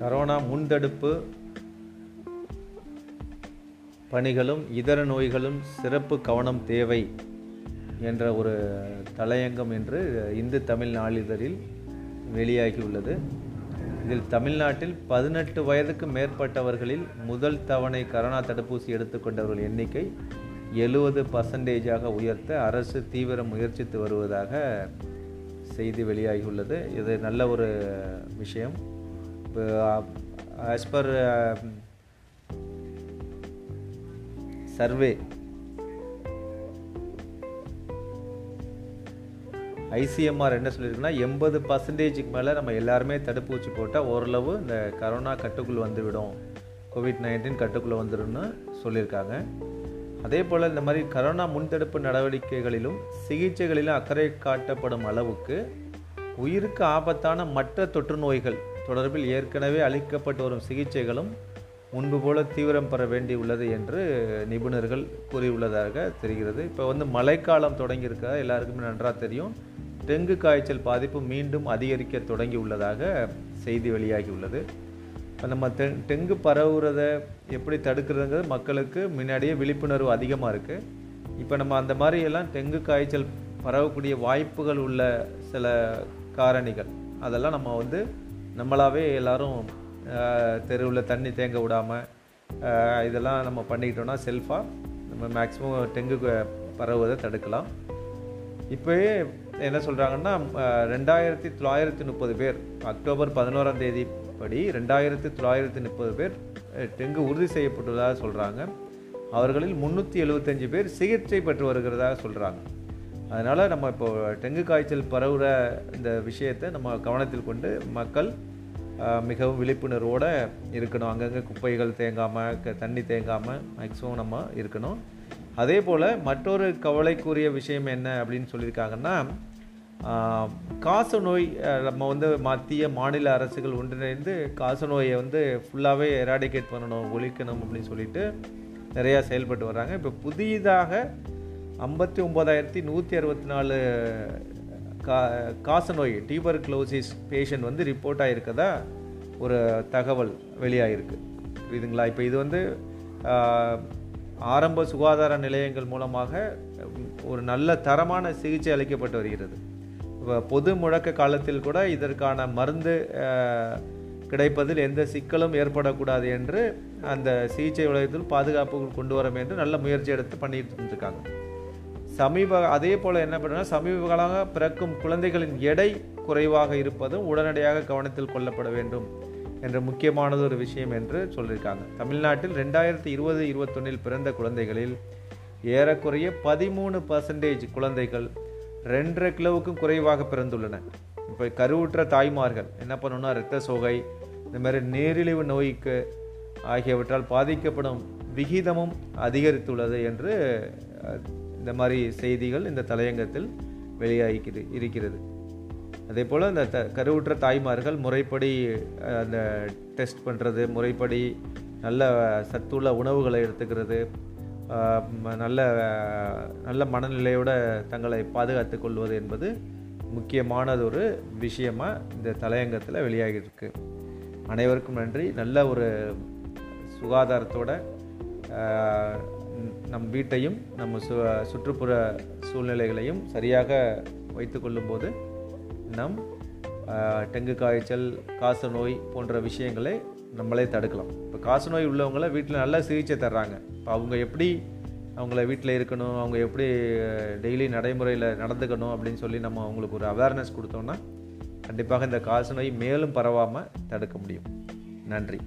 Corona முன்தடுப்பு பணிகளும் இதர நோய்களும் சிறப்பு கவனம் தேவை என்ற ஒரு தலையங்கம் என்று இந்து தமிழ் நாளிதழில் வெளியாகியுள்ளது. இதில் தமிழ்நாட்டில் பதினெட்டு வயதுக்கு மேற்பட்டவர்களில் முதல் தவணை கரோனா தடுப்பூசி எடுத்துக்கொண்டவர்கள் எண்ணிக்கை எழுபது பர்சன்டேஜாக உயர்த்த அரசு தீவிர முயற்சித்து வருவதாக செய்தி வெளியாகியுள்ளது. இது நல்ல ஒரு விஷயம். ஆஸ் பர் சர்வே ஐசிஎம்ஆர் என்ன சொல்லியிருக்குன்னா எண்பது பர்சன்டேஜுக்கு மேலே நம்ம எல்லாருமே தடுப்பூசி போட்டால் ஓரளவு இந்த கரோனா கட்டுக்குள் வந்துவிடும். கோவிட் நைன்டீன் கட்டுக்குள்ளே வந்துடும்னு சொல்லியிருக்காங்க. அதே போல் இந்த மாதிரி கரோனா முன்தடுப்பு நடவடிக்கைகளிலும் சிகிச்சைகளிலும் அக்கறை காட்டப்படும் அளவுக்கு உயிருக்கு ஆபத்தான மற்ற தொற்று நோய்கள் தொடர்பில் ஏற்கனவே அளிக்கப்பட்டு வரும் சிகிச்சைகளும் முன்பு போல தீவிரம் பெற வேண்டியுள்ளது என்று நிபுணர்கள் கூறியுள்ளதாக தெரிகிறது. இப்போ வந்து மழைக்காலம் தொடங்கியிருக்கிறதா எல்லாருக்குமே நன்றாக தெரியும். டெங்கு காய்ச்சல் பாதிப்பு மீண்டும் அதிகரிக்க தொடங்கி உள்ளதாக செய்தி வெளியாகியுள்ளது. இப்போ நம்ம தெ டெங்கு பரவுறத எப்படி தடுக்கிறதுங்கிறது மக்களுக்கு முன்னாடியே விழிப்புணர்வு அதிகமாக இருக்குது இப்போ நம்ம அந்த மாதிரியெல்லாம் டெங்கு காய்ச்சல் பரவக்கூடிய வாய்ப்புகள் உள்ள சில காரணிகள். அதெல்லாம் நம்ம வந்து நம்மளாவே எல்லாரும் தெருவில் தண்ணி தேங்க விடாமல் இதெல்லாம் நம்ம பண்ணிக்கிட்டோம்னா செல்ஃபாக நம்ம மேக்ஸிமம் டெங்கு பரவுவதை தடுக்கலாம். இப்போயே என்ன சொல்கிறாங்கன்னா ரெண்டாயிரத்தி தொள்ளாயிரத்தி முப்பது பேர் அக்டோபர் பதினோராம் தேதி படி ரெண்டாயிரத்தி தொள்ளாயிரத்தி முப்பது பேர் டெங்கு உறுதி செய்யப்பட்டுள்ளதாக சொல்கிறாங்க அவர்களில் முந்நூற்றி எழுபத்தஞ்சு பேர் சிகிச்சை பெற்று வருகிறதாக சொல்கிறாங்க அதனால் நம்ம இப்போ டெங்கு காய்ச்சல் பரவுகிற இந்த விஷயத்தை நம்ம கவனத்தில் கொண்டு மக்கள் மிகவும் விழிப்புணர்வோடு இருக்கணும். அங்கங்கே குப்பைகள் தேங்காமல் க தண்ணி தேங்காமல் மேக்ஸிமம் நம்ம இருக்கணும். அதே போல் மற்றொரு கவலைக்குரிய விஷயம் என்ன அப்படின்னு சொல்லியிருக்காங்கன்னா காசநோய் நம்ம வந்து மத்திய மாநில அரசுகள் ஒன்றிணைந்து காசநோயை வந்து ஃபுல்லாகவே எராடிகேட் பண்ணணும் ஒழிக்கணும் அப்படின்னு சொல்லிட்டு நிறையா செயல்பட்டு வர்றாங்க. இப்போ புதிதாக ஐம்பத்தி ஒம்பதாயிரத்தி நூற்றி அறுபத்தி நாலு கா காச நோய் க்ளோசிஸ் பேஷண்ட் வந்து ரிப்போர்ட் ஆகிருக்கதா ஒரு தகவல் வெளியாகிருக்கு புரியுதுங்களா? இப்போ இது வந்து ஆரம்ப சுகாதார நிலையங்கள் மூலமாக ஒரு நல்ல தரமான சிகிச்சை அளிக்கப்பட்டு வருகிறது. இப்போ பொது முழக்க காலத்தில் கூட இதற்கான மருந்து கிடைப்பதில் எந்த சிக்கலும் ஏற்படக்கூடாது என்று அந்த சிகிச்சை உலகத்தில் பாதுகாப்புகள் கொண்டு வர என்று நல்ல முயற்சி எடுத்து பண்ணிட்டு இருக்காங்க சமீப அதே போல் என்ன பண்ணுறோம்னா சமீப காலமாக பிறக்கும் குழந்தைகளின் எடை குறைவாக இருப்பதும் உடனடியாக கவனத்தில் கொள்ளப்பட வேண்டும் என்ற முக்கியமானது ஒரு விஷயம் என்று சொல்லியிருக்காங்க. தமிழ்நாட்டில் ரெண்டாயிரத்தி இருபது இருபத்தொன்னில் பிறந்த குழந்தைகளில் ஏறக்குறைய பதிமூணு பர்சன்டேஜ் குழந்தைகள் ரெண்டரை கிலோவுக்கும் குறைவாக பிறந்துள்ளன. இப்போ கருவுற்ற தாய்மார்கள் என்ன பண்ணணும்னா இரத்த சோகை இந்த மாதிரி நீரிழிவு நோய்க்கு ஆகியவற்றால் பாதிக்கப்படும் விகிதமும் அதிகரித்துள்ளது என்று இந்த மாதிரி செய்திகள் இந்த தலையங்கத்தில் வெளியாகிக்கிறது இருக்கிறது. அதே போல் இந்த த கருவுற்ற தாய்மார்கள் முறைப்படி அந்த டெஸ்ட் பண்ணுறது முறைப்படி நல்ல சத்துள்ள உணவுகளை எடுத்துக்கிறது நல்ல நல்ல மனநிலையோடு தங்களை பாதுகாத்து கொள்வது என்பது முக்கியமானது ஒரு விஷயமாக இந்த தலையங்கத்தில் வெளியாகியிருக்கு. அனைவருக்கும் நன்றி. நல்ல ஒரு சுகாதாரத்தோட நம் வீட்டையும் நம்ம சு சுற்றுப்புற சூழ்நிலைகளையும் சரியாக வைத்து கொள்ளும்போது நம் டெங்கு காய்ச்சல் காச நோய் போன்ற விஷயங்களை நம்மளே தடுக்கலாம். இப்போ காசநோய் உள்ளவங்கள வீட்டில் நல்லா சிகிச்சை தர்றாங்க. இப்போ அவங்க எப்படி அவங்கள வீட்டில் இருக்கணும் அவங்க எப்படி டெய்லி நடைமுறையில் நடந்துக்கணும் அப்படின்னு சொல்லி நம்ம அவங்களுக்கு ஒரு அவேர்னஸ் கொடுத்தோம்னா கண்டிப்பாக இந்த காசநோய் மேலும் பரவாமல் தடுக்க முடியும். நன்றி.